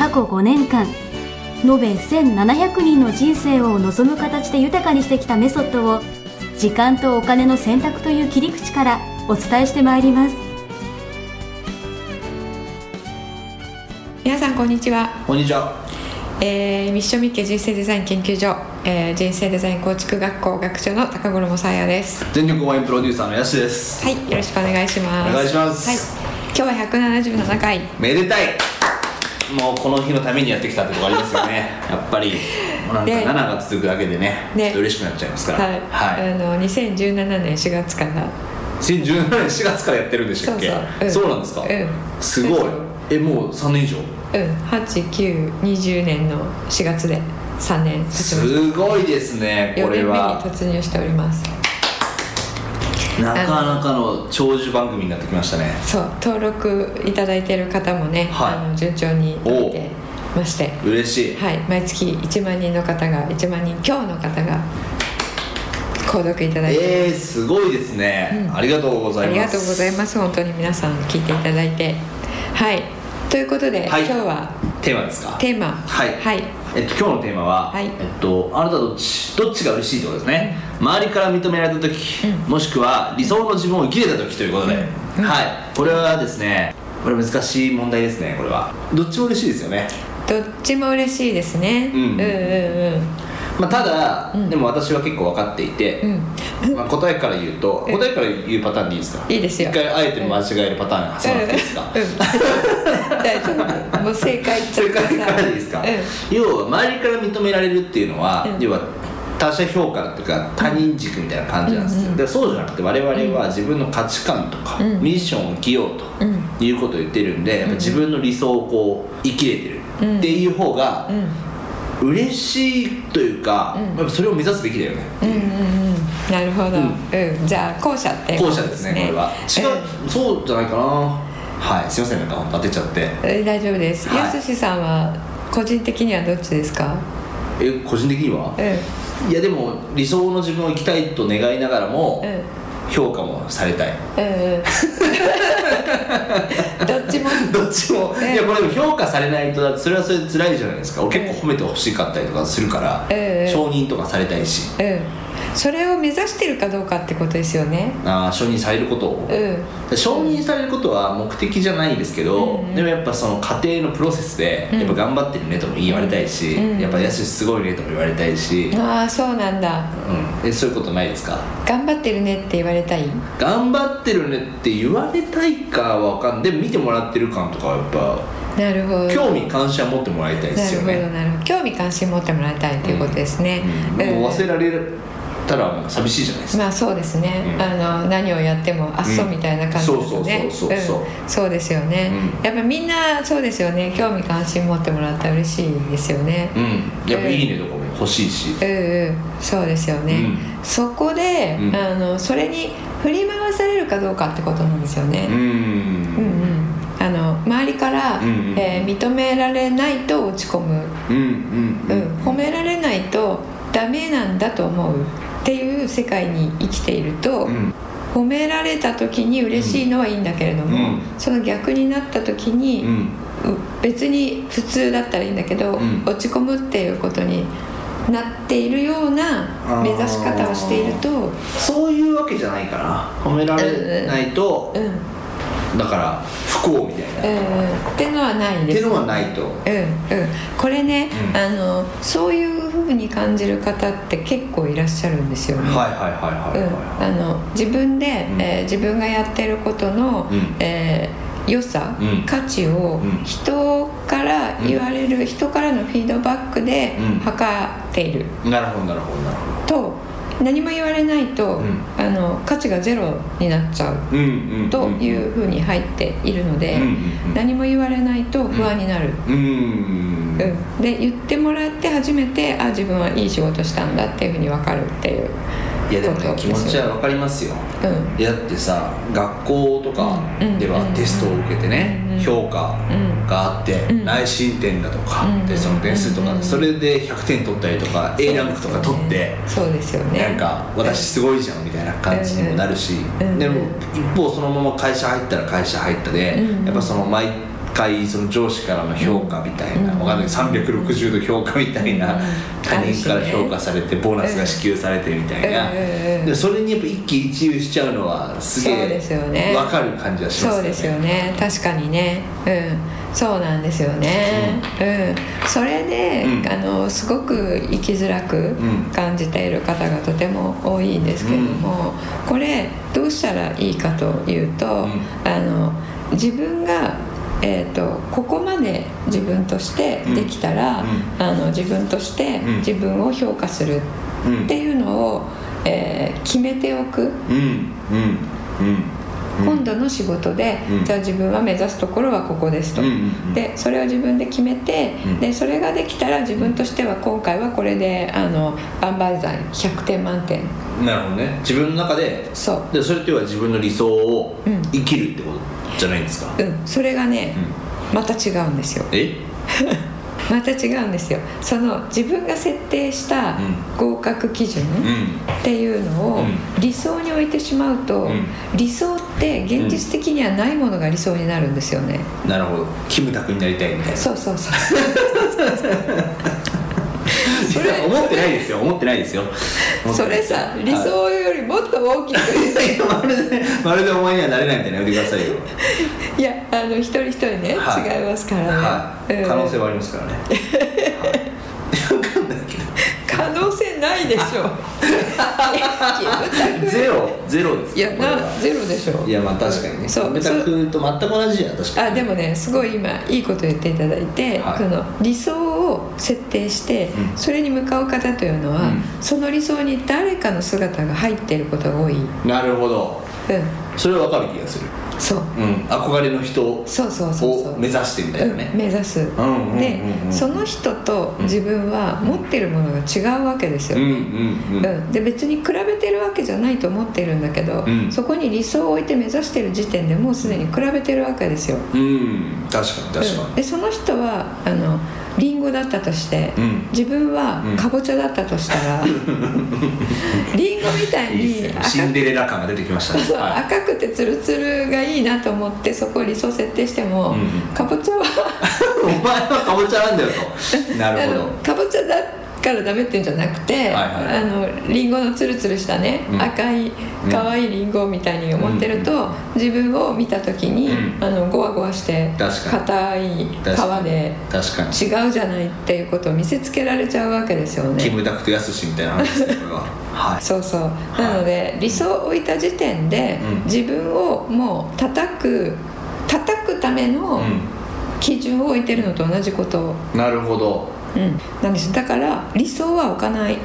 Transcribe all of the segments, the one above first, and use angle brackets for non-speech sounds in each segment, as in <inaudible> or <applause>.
過去5年間延べ1700人の人生を望む形で豊かにしてきたメソッドを時間とお金の選択という切り口からお伝えしてまいります皆さんこんにちは、こんにちは。えーミッションミッケ人生デザイン研究所、えー人生デザイン構築学校学長の高頃もさやです全力応援プロデューサーのヤシです。はいよろしくお願いしますお願いしますはい、今日は177回めでたい。もうこの日のためにやってきたってとこありますよね。<laughs> やっぱり。もうなんかね7が続くだけでね、ねちょっと嬉しくなっちゃいますから。はい、はい。あの2017年4月から2017年4月からやってるんでしたっけ？そうそううんなんですか？うんすごい。えもう3年以上？うん8920年の4月で3年経ちましすごいですね。た4これ年目には突入しておりますなかなかの長寿番組になってきましたね。そう登録いただいている方もね、はい。あの順調になってまして。嬉しい。はい、毎月1万人の方が1万人強の方が購読いただいて、えー、すごいですね、うん。ありがとうございます。ありがとうございます。本当に皆さん聞いていただいて。はい。ということで、はい。今日はテーマですか？テーマ。はい。はいえっと、今日のテーマは、はい。えっと、あなたどっちどっちが嬉しいってことですね、周りから認められた時、もしくは理想の自分を生きれた時ということで、うん。はい。これはですねこれ難しい問題ですねこれは。どっちも嬉しいですよね、どっちも嬉しいですね、うんうんうんまあ、ただ、うん。でも私は結構分かっていて、うん。まあ、答えから言うとうん。答えから言うパターンでいいですか？いいですよ。一回あえて間違えるパターン挟まなくていいですか、うん。大丈夫。もう正解正解からでい。いですか、う要は周りから認められるっていうのは、うん。要は他者評価というか他人軸みたいな感じなんですよ、うんうんでそうじゃなくて我々は自分の価値観とか、うん。ミッションを生きようとうん。いうことを言ってるんで、自分の理想をこう生きれてるっていう方がうん嬉しいというか、うん。やっぱそれを目指すべきだよね、うんうんうん。なるほど、ううん。じゃあ後者って。後者ですねこれは。違う、そうじゃないかな。はいすいませんなんか当てちゃって。え大丈夫です、はい。やすしさんは個人的にはどっちですか？え個人的には？うん。いやでも理想の自分を生きたいと願いながらも、うん。評価もされたい。うんうん。ど <laughs> っち <laughs> もどっちも、ええ。いやこれでも評価されないとだってそれはそれで辛いじゃないですか。俺結構褒めてほしかったりとかするから、ええ。承認とかされたいし。うんそれを目指してるかどうかってことですよね。あー承認されること。を、うん。承認されることは目的じゃないですけど、うん。でもやっぱその過程のプロセスで、うん。やっぱ頑張ってるねとも言われたいし、うん。やっぱやすしすごいねとも言われたいし、ああそうなんだ。うん、えそういうことないですか？頑張ってるねって言われたい？頑張ってるねって言われたいかは分かんでも見てもらってる感とかはやっぱなるほど。興味関心は持ってもらいたいでなるほどすよねなるほど。興味関心持ってもらいたいということですね、うん。もう忘れられたらなんか寂しいじゃないですか、まあそうですね、うん。あの何をやってもあっそうみたいな感じですよね。そうですよね、うん。やっぱみんなそうですよね。興味関心持ってもらったら嬉しいですよね。うん。やっぱ「いいね」とかも欲しいし、うん。うんそうですよね、うん。そこで、うん。あのそれに振り回されるかどうかってことなんですよね、うん。うんうん。あの周りから、うんうん。えー認められないと落ち込む、うんうん。うん。褒められないとダメなんだと思うっていう世界に生きていると、うん。褒められた時に嬉しいのはいいんだけれども、うん。その逆になった時に、別に普通だったらいいんだけど、うん。落ち込むっていうことになっているような目指し方をしているとそういうわけじゃないかな褒められないと、うん。うん。だから不幸みたいな、うん。ってのはないです。ってのはないと。うん。うん、これね、うん。あのそういうふうに感じる方って結構いらっしゃるんですよね。はいはいはいはいあの自分で、うん。えー自分がやってることの、うん。えー良さ、うん。価値をうん。人から言われる、人からのフィードバックでうん。測っている。いなるほどなるほどなるほと何も言われないと、うん。あの価値がゼロになっちゃうというふうに入っているので、何も言われないと不安になる、うん。うん。で言ってもらって初めてあ自分はいい仕事したんだっていうふうに分かるっていういやでもね気持ちは分かりますよ。うん。だってさ学校とかではうん。テストを受けてね、うん。評価があって、うん。内申点だとか、うん。テストの点数とか、うん。それで100点取ったりとか、A ランクとか取ってそうですよね。なんか私すごいじゃんみたいな感じにもなるし、うん。でも一方そのまま会社入ったら会社入ったで、うん。やっぱその毎回その上司からの評価みたいな、うん。わかんない。360度評価みたいな、うん。他人から評価されてボーナスが支給されてみたいな、うんでそれにやっぱ一喜一憂しちゃうのはすげそうですよね。え分かる感じはしますそうですよね。確かにね。うん。そうなんですよね。うん、それで、うん。あのすごく生きづらくん感じている方がとても多いんですけれども、これどうしたらいいかというと、ん。あの自分がえー、とここまで自分としてできたら、うん。あの自分としてうん。自分を評価するうんっていうのを、えー決めておく、うん。うん。うん。今度の仕事で、うん。じゃあ自分は目指すところはここですと、うん。でそれを自分で決めて、うん。でそれができたら自分としては今回はこれであの万々歳100点満点。なるほどね。自分の中で。そう。でそれっていうのは自分の理想をうん。生きるってこと？じゃないんですか、うんそれがね、また違うんですよ。え？<laughs> また違うんですよ。その自分が設定したうん。合格基準、うん。っていうのをうん。理想に置いてしまうと、うん。理想って現実的にはないものが理想になるんですよね、なるほど。キムタクになりたいみたいな。そうそうそう <laughs> <laughs> 思ってないですよ思ってないですよ。それさ理想よりもっと大きく。はい。まるで <laughs> まるでお前にはなれないみたいなやめてくださいよ。いやあの一人一人ね、はい。違いますからね、はい、うん。可能性はありますからね、<laughs> はい、分かんないけど可能性ないでしょ。キムタク。ゼロゼロですいやなゼロでしょ。いやまあ確かにね。そう。キムと全く同じや確かに。あでもねすごい今いいこと言っていただいて、はい。その理想を設定して、うん。それに向かう方というのは、うん。その理想に誰かの姿が入っていることが多い、うん、なるほど。それは分かる気がするそう。うん。憧れの人を目指してみたいなね。うん、目指す、でその人と自分は持ってるものが違うわけですよ、うんで別に比べてるわけじゃないと思ってるんだけど、うん。そこに理想を置いて目指してる時点でもうすでに比べてるわけですよ、うん。確かに確かうんでその人はあのリンゴだったとして、うん。自分はうん。かぼちゃだったとしたら、<laughs> リンゴみたいにシンデレラ感が出てきましたね。赤くてツルツルがいいなと思ってそこを理想設定しても、うんかぼちゃはい <laughs> お前はかぼちゃなんだよと。<laughs> なるほあどのかぼちゃだからダメってんじゃなくて、あのリンゴのツルツルしたね、うん。赤い可愛いリンゴみたいに思ってると、自分を見た時に、うん。あのゴワゴワして硬い皮で違うじゃないっていうことを見せつけられちゃうわけですよね。キムタクとヤスシみたいな話ですねこれは。<laughs> はい。そうそう。なので理想を置いた時点で、うん。自分をもう叩く叩くためのう基準を置いてるのと同じこと、んなるほどうん、なんです。だから理想は置かない、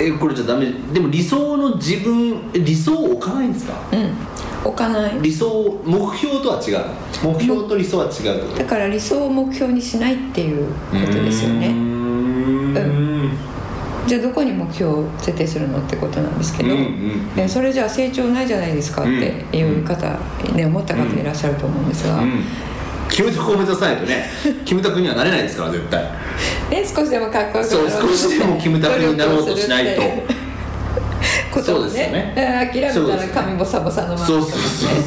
えこれじゃダメ。でも理想の自分え理想を置かないんですか？うん、置かない。理想目標とは違う。目標と理想は違うってこと？だから理想を目標にしないっていうことですよね。ん。じゃあどこに目標を設定するのってことなんですけど、うんうん。ねそれじゃあ成長ないじゃないですかっていう方、ね、思った方いらっしゃると思うんですが、うんキムタクを目指さないとねキムタクにはなれないですから絶対。ね、少しでもかっこよくそう少しでもキムタクになろうとしないと。<laughs> ことをそうですよね。ね諦めたらそうですよね髪ボサボサのままそうそうそう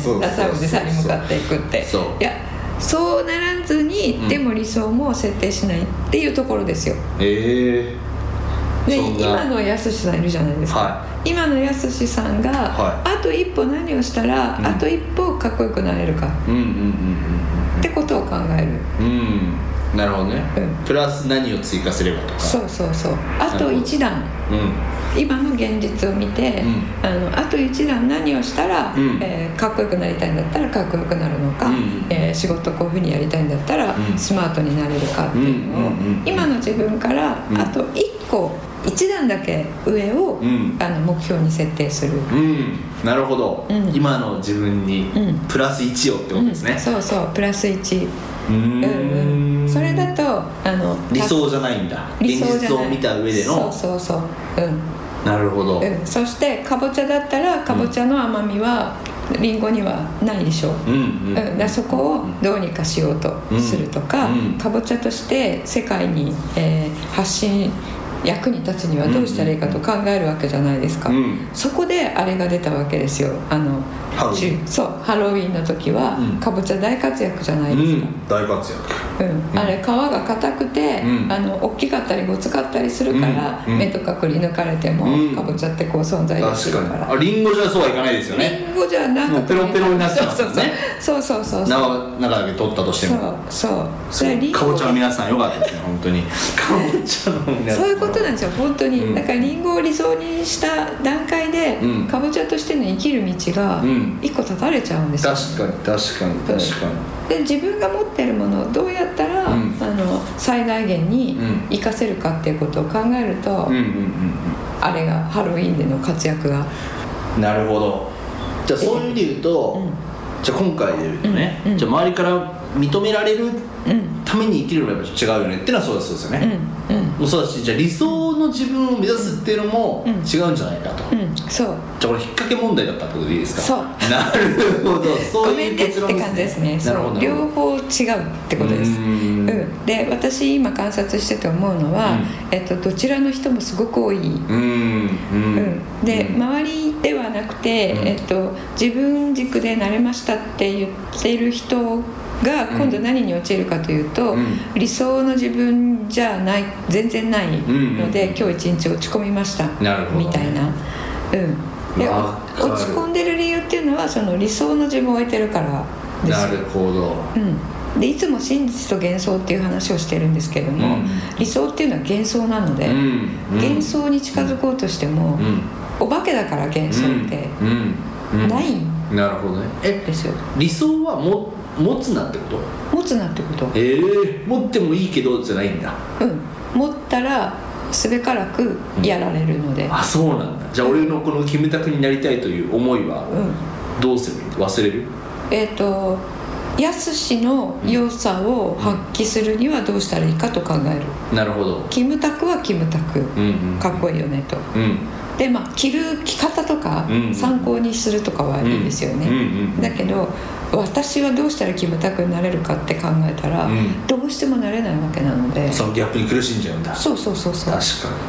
そうダサいおじさんに向かっていくって。そういやそうならずに、うん。でも理想も設定しないっていうところですよ。ええで今のやすしさんいるじゃないですか、は今のやすしさんが、はあと一歩何をしたら、うん。あと一歩かっこよくなれるか。うんうんうんってことを考える。うん。なるほどね、うん。プラス何を追加すればとか。そうそうそう。あと一段。うん。今の現実を見て、うあのあと一段何をしたら、うん。えーかっこよくなりたいんだったらかっこよくなるのか、うん。えー仕事こういうふうにやりたいんだったら、うん。スマートになれるかっていうのを、今の自分からうん。あと一個一段だけ上を、うん。あの目標に設定する、うん。なるほど、うん。今の自分にうん。プラス1をってことですね。うん。そうそう。プラス1うーん。それだとあの理想じゃないんだ。現理想じゃない。実を見た上での。そうそうそう。うん。なるほど、うん、そしてかぼちゃだったらかぼちゃの甘みはりんごにはないでしょう、うんうん。うん、だそこをどうにかしようとするとか、うん。うん。かぼちゃとして世界に、えー発信役に立つにはどうしたらいいかと考えるわけじゃないですか、うん。そこであれが出たわけですよ。あのハロウィン。中そうハロウィンの時は、うん。かぼちゃ大活躍じゃないですか、うん大活躍。うん。あれ皮が硬くて、うん。あの大きかったりごつかったりするから、目とかくり抜かれても、うん。かぼちゃってこう存在す確るかからに。あリンゴじゃそうはいかないですよね。リンゴじゃなんかペロペロになってますねそうそうそうそうそう。中中だけ取ったとしてそうもそう。そでリンゴ。うかぼちゃの皆さんよかったですね本当に。かぼちゃの皆さん。そういうことなんですよ本当に、うん。だからリンゴを理想にした段階で、うん。かぼちゃとしての生きる道がうん。一個断たれちゃうんですよ、確かに確かに確かに。で自分が持ってるものをどうやったら、うん。あの最大限にうん。活かせるかっていうことを考えると、うんうんあれがハロウィンでの活躍がうんなるほど。じゃあそういう意味で言うと、うん。じゃあ今回で言うとね、じゃあ周りから認められるうん。ために生きるのはやっぱ違うよねっていうのはそうだそうですよね、うん。うん。もうそうだしじゃあ理想の自分を目指すっていうのもうん。違うんじゃないかと、うん。そう。じゃあこれ引っ掛け問題だったってことでいいですか？そう。なるほど。そういう結論感じですね。なるほど。そう両方違うってことです。うん。ん。で私今観察してて思うのは、うん。えっと、どちらの人もすごく多い、うん。うん。うん、で、うん。周りではなくて、うん。えっと、自分軸で慣れましたって言っている人が今度何に陥るかというと、うん。理想の自分じゃない全然ないので、うん今日一日落ち込みました。みたいな。うん。で落ち込んでる理由っていうのはその理想の自分を置いてるからです。よなるほど。うん、でいつも真実と幻想っていう話をしてるんですけども、うん。理想っていうのは幻想なので、うん。うん。幻想に近づこうとしても、うん。お化けだから幻想ってうん。うん。ないんなるほどね。えですよ。理想はも持つなってこと？持つなってこと。ええ持ってもいいけどじゃないんだ。うん。持ったらすべからくやられるので、あそうなんだ。じゃあ俺のこのキムタクになりたいという思いはうん。どうする？忘れる？えっ、とやすしの良さを発揮するにはどうしたらいいかと考える。なるほど。キムタクはキムタク。うんうん。かっこいいよねと。うん。でまあ着る着方とかうん参考にするとかはいいんですよね、うんうん。だけど私はどうしたらキムタクになれるかって考えたら、うん。どうしてもなれないわけなので。そのギャップに苦しんじゃうんだ。そうそうそうそう。確か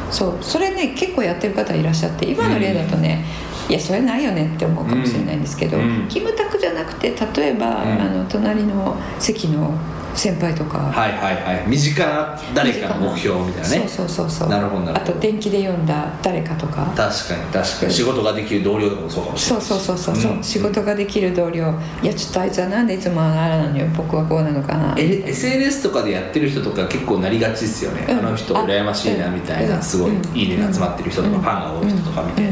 そう。それね結構やってる方いらっしゃって今の例だとね、いやそれないよねって思うかもしれないんですけど、うん。キムタクじゃなくて例えば、ん。あの隣の席の先輩とか、にはいはいはい。身近な誰かの目標みたいなね。そうそうそうそう。なるほどなるあほど。と電気で読んだ誰かとか。確かに確かに。仕事ができる同僚とかもそうかもしれないそうそうそうそうそう、ん。仕事ができる同僚。いやちょっとあいつはなんでいつもああなのよ。僕はこうなのかな。え SNS とかでやってる人とか結構なりがちですよね、うん。あの人羨ましいなみたいな、うん。すごいうん。いいねが集まってる人とか、うん。ファンが多い人とか見て、うん。う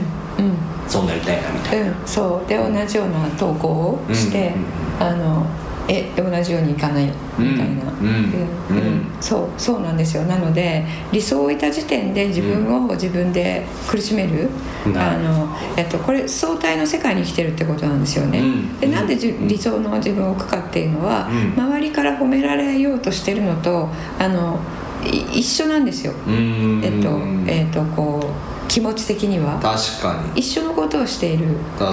ん。そうなりたいなみたいな、うん、そう。で同じような投稿をして、うん。あのえ同じようにいかないみたいな、うん。うん。うん。そうそうなんですよ。なので理想を置いた時点で自分を自分で苦しめる、うんあのえっと、これ相対の世界に生きてるってことなんですよね、うん。でなんで理想の自分を置くかっていうのは、うん。周りから褒められようとしてるのとあのい一緒なんですよ、うん。えっとえっとこう気持ち的には？確かに。一緒のことをしている。確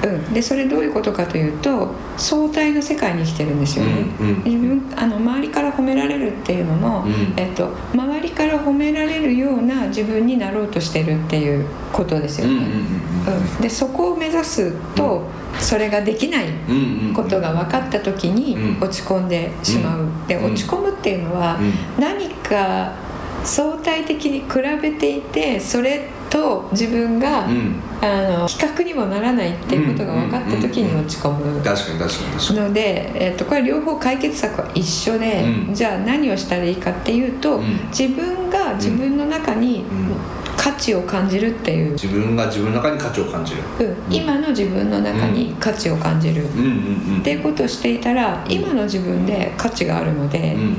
かうん、でそれどういうことかというと相対の世界に生きてるんですよね、うんうん。自分あの周りから褒められるっていうのも、うん。えっと、周りから褒められるような自分になろうとしてるっていうことですよね、にうんうんうん。でそこを目指すと、それができないことが分かった時にうん。落ち込んでしまう、でうん。落ち込むっていうのはうん。何か相対的に比べていてそれと自分が、うん。あの比較にもならないっていうことが分かった時に落ち込む。確かに確かに確かに。ので、えっとこれ両方解決策は一緒で、うん。じゃあ何をしたらいいかっていうと、うん。自分が自分の中にん。価値を感じるっていう、自分が自分の中に価値を感じる。うん。今の自分の中に価値を感じる、うんっていうことをしていたら今の自分で価値があるので、うん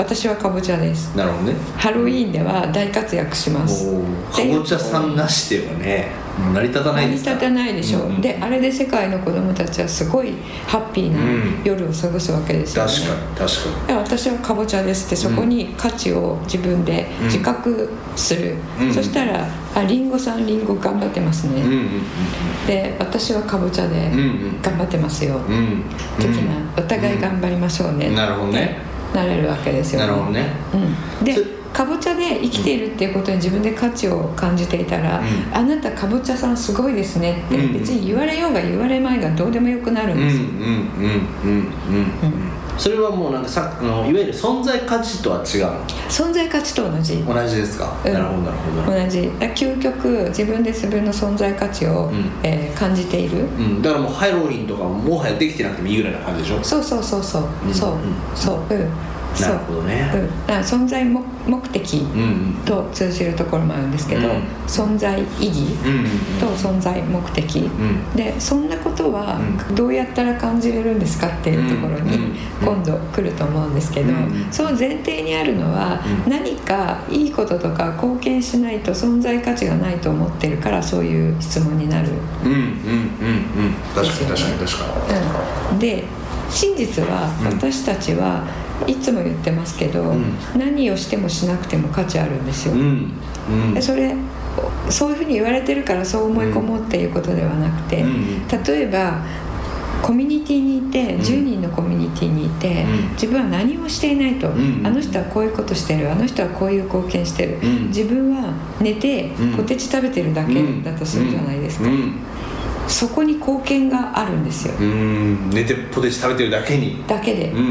私はかぼちゃです。なるほどね。ハロウィーンでは大活躍します。かぼちゃさんなしではね成り立たない成り立たないでしょ、うんうん。であれで世界の子供たちはすごいハッピーなうん。夜を過ごすわけですよ、ね。確かに確かで私はかぼちゃですってそこに価値を自分で自覚する、うん。そしたらあリンゴさんリンゴ頑張ってますね、にうんうんで私はかぼちゃでうんうん。頑張ってますよ、うん。うん。的なお互い頑張りましょうね、うんなるほどねなれるわけですよ、なるほどね。うん、でそかぼちゃで生きているっていうことに自分で価値を感じていたら、うん。あなたかぼちゃさんすごいですねってうん。別に言われようが言われまいがどうでもよくなるんですよ、うんうんうんうんうんそれはもうなんかさあのいわゆる存在価値とは違うの？存在価値と同じ。同じですか、うん。なるほどなるほど。なるほど同じ究極自分で自分の存在価値を、うん。えー感じている。うん、だからもうハロウィンとかももはやできてなくてもいいぐらいな感じでしょ？そうそうそうそう、うんそう、うん。そう。う。ん。なるほどね。うん、だから存在目目的うんうん。と通じるところもあるんですけど、うん。存在意義うんうんと存在目的、ん。でそんなことはうどうやったら感じれるんですかっていうところにうん今度来ると思うんですけど、うんその前提にあるのはうん。何かいいこととか貢献しないと存在価値がないと思ってるからそういう質問になる。うんうんうんうん。確かに確かに確かうん、で真実はうん。私たちはいつも言ってますけど、うん。何をしてもしなくても価値あるんですよ。にうん。うん。でそれそういうふうに言われてるからそう思い込もうっていうことではなくて、うん。例えばコミュニティにいてん。10人のコミュニティにいて、うん。自分は何もしていないと、ん。あの人はこういうことしてる。あの人はこういう貢献してる、うん。自分は寝てうん。ポテチ食べてるだけだとするじゃないですか、うんそこに貢献があるんですよ、うん。寝てポテチ食べてるだけに。だけで、うんう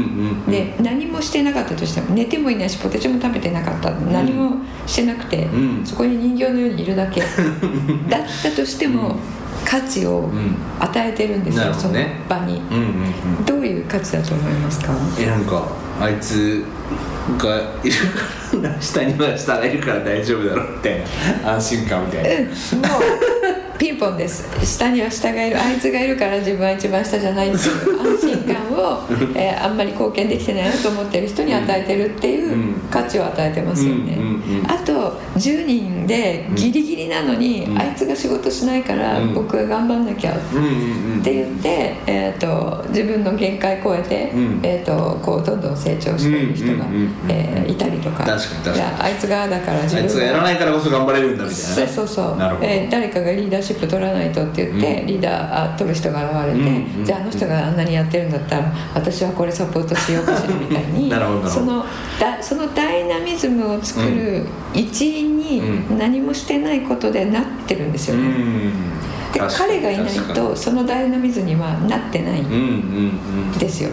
んで何もしてなかったとしても寝てもいないしポテチも食べてなかった。何もしてなくて、うん。そこに人形のようにいるだけ。<laughs> だったとしても、価値をん。与えてるんですよ、そのなるほどね。場に。うんうんうん。どういう価値だと思いますか？えなんかあいつがいるから下には下がいるから大丈夫だろうみたいな安心感みたいな。うんもうピンポンです。下には下がいるあいつがいるから自分は一番下じゃないっていう安心感を、えーあんまり貢献できてないなと思ってる人に与えてるっていううん。価値を与えてますよね、あと10人でギリギリなのに、うん。あいつが仕事しないからうん。僕が頑張んなきゃって言って、えー、と自分の限界超えて、うん。えー、とこうどんどん成長している人が、えーいたりとか。あいつがだから自分あいつがやらないからこそ頑張れるんだみたいな。そうねそうそう。えー誰かがリーダーシップ取らないとって言って、うん。リーダーあ取る人が現れて、じゃああの人があんなにやってるんだったら私はこれサポートしようかしらみたいに <laughs> そのだそのダイナミズムを作る一員にうん。何もしてないことでなってるんですよね、うん。で彼がいないとそのダイナミズムにはなってない、んですよ。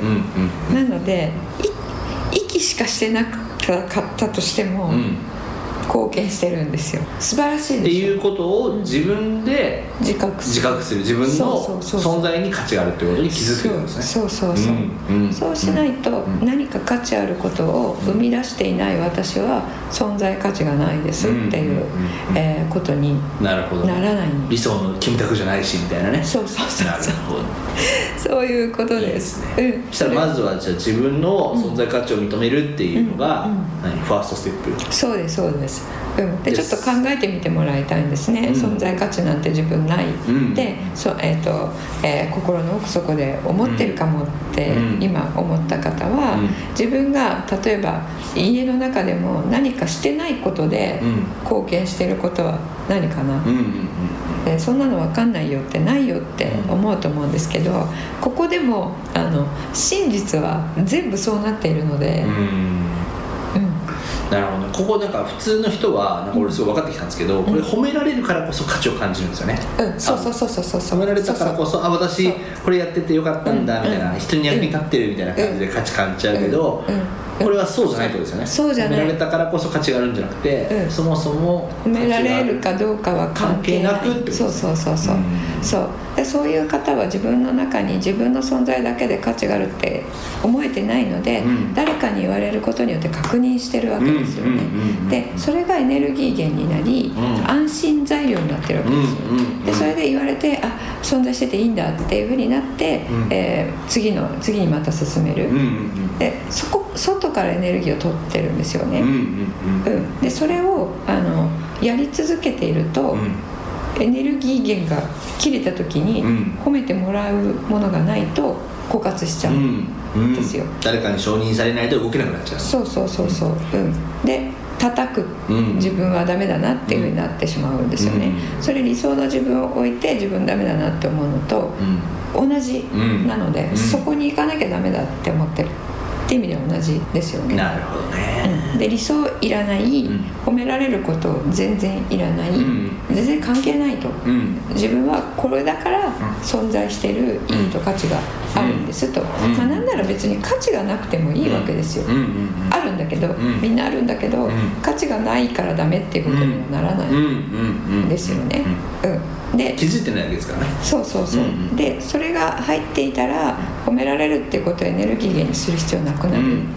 なのでい息しかしてなかったとしても、うん貢献してるんですよ。素晴らしいっていうことを自分で自覚する。する。自分の存在に価値があるってことに気づくんですね。そうそうそうそう、うんうん。そうしないとん何か価値あることを生み出していない私は存在価値がないですっていう、うんえーことにならないん理想のキムタクじゃないしみたいなね。そうそうそうそう。<laughs> そういうことでですすね、うん。そしたらまずはじゃあ自分の存在価値を認めるっていうのが、うんうん。何？ファーストステップ。そうですそうです、うん、でちょっと考えてみてもらいたいんですね、うん。存在価値なんて自分ない、うん。でそ、えーとえー心の奥底で思ってるかもってうん。今思った方は、うん。自分が例えば家の中でも何かしてないことでうん。貢献してることは何かな、でそんなの分かんないよってないよって思うと思うんですけどここでもあの真実は全部そうなっているのでうんなるほど。ここなんか普通の人はなんか俺すごい分かってきたんですけど、これ褒められるからこそ価値を感じるんですよね、うん、そうそうそうそうそう褒められたからこそあ私これやっててよかったんだうんみたいな、うん。人に役に立ってるみたいな感じで価値感じちゃうけど、うん。うん。これはそうじゃないことですよね。そうじゃない。褒められたからこそ価値があるんじゃなくて、うん。そもそも褒められるかどうかは関係なくってことそうそうそうそう、うん。そうでそういう方は自分の中に自分の存在だけで価値があるって思えてないので、うん。誰かに言われることによって確認してるわけですよね、でそれがエネルギー源になり、うん。安心材料になってるわけですよ、でそれで言われてあ存在してていいんだっていうふうになって、うん。えー次の次にまた進める、でそこ外からエネルギーを取ってるんですよね、うん。でそれをあのやり続けていると、うんエネルギー源が切れた時にうん。褒めてもらうものがないと枯渇しちゃう、うん。うん。ですよ。誰かに承認されないと動けなくなっちゃう。そうそうそうそう、うん、で叩く、うん。自分はダメだなっていうふうになってしまうんですよね、うん。それ理想の自分を置いて自分ダメだなって思うのとうん。同じうんなので、うん。そこに行かなきゃダメだって思ってるっていう意味では同じですよね。なるほどね。うん。で理想いらない、ん。褒められること全然いらない、うん。全然関係ないと、うん。自分はこれだから存在してる意義と価値があるんですと、まあ、なんなら別に価値がなくてもいいわけですよ、あるんだけど、ん。みんなあるんだけど、ん。価値がないからダメっていうことにはならないん。ですよね、うんで気づいてないわけですからね。そうそうそう、うんうん。でそれが入っていたら褒められるっていうことをエネルギー源にする必要なくなる、うん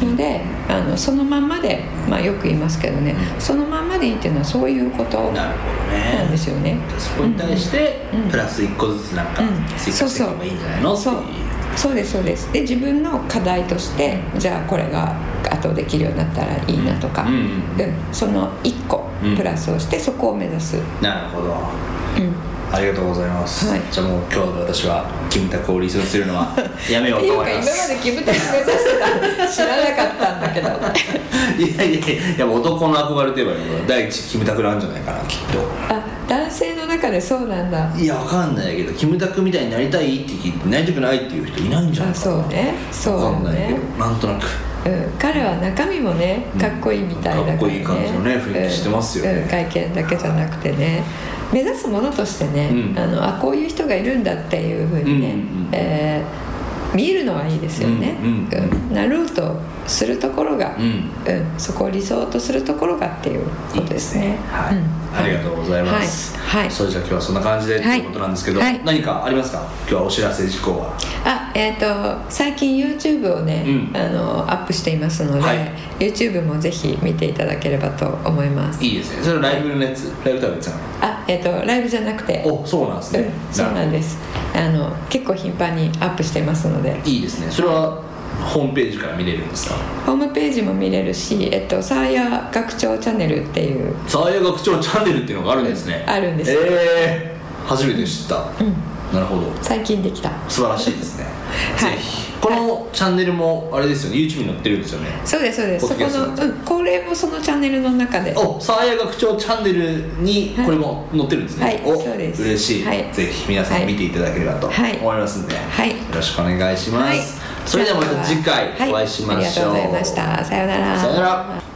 のであのそのまんまで、まあ、よく言いますけどね、そのまんまでいいっていうのはそういうこと。なるほどなんでねすよね。そこに対してうんプラス一個ずつなんかうん。追加していけばいいんじゃないの？っていそう。うそうですそうです。で自分の課題としてじゃあこれがあとできるようになったらいいなとか、うんうんうん。その1個うん。プラスをしてそこを目指す、なるほど。うんありがとうございます、はい。じゃあもう今日私はキムタクを理想にするのは <laughs> やめようとっていうか今までキムタク目指してた知らなかったんだけど。<laughs> いやいやいや男の憧れといえば第一キムタクなんじゃないかなきっと。あ男性の中でそうなんだ。いやわかんないけどキムタクみたいになりたいって聞いてなりたくないっていう人いないんじゃないあかな。そうね。そうわかんないけねどなんとなく。うん、彼は中身もねかっこいいみたいだから、ね。かっこいい感じのね雰囲気してますよね。うんうん。外見だけじゃなくてね。目指すものとしてね、うん。あのあこういう人がいるんだっていうふうにね、うんうんうん。えー見えるのはいいですよね、うんうんうん。なろうとするところが、うん。うん。そこを理想とするところがっていうことですね。はい、うん。ありがとうございます、はい。はい。それじゃあ今日はそんな感じでとはいいうことなんですけど、はい。何かありますか？今日はお知らせ事項は。あえっ、と最近 YouTube をね、うん。あのアップしていますので、はい。YouTube もぜひ見ていただければと思います。いいですね。それはライブのやつ、ライブとは別なの？あえっ、とライブじゃなくて。おそうなんですね、うん、そうなんすですあの結構頻繁にアップしてますので。いいですね。それはホームページから見れるんですか？ホームページも見れるし、えっと、サーヤ学長チャンネルっていう、サーヤ学長チャンネルっていうのがあるんですね。あるんですええ初めて知った、うん、なるほど。最近できた。素晴らしいですね、はい。ぜひ。このチャンネルもあれですよね。YouTube に載ってるんですよね。そうですそうです。そこの、うん、これもそのチャンネルの中で。おサーヤ学長チャンネルにこれも載ってるんですね、はいおそうです。嬉しい、はい。ぜひ皆さん見ていただければとはい。思いますんで、はい。よろしくお願いします、はい。それではまた次回はい。お会いしましょう、ありがとうございました。さようなら。さようなら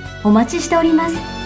お待ちしております。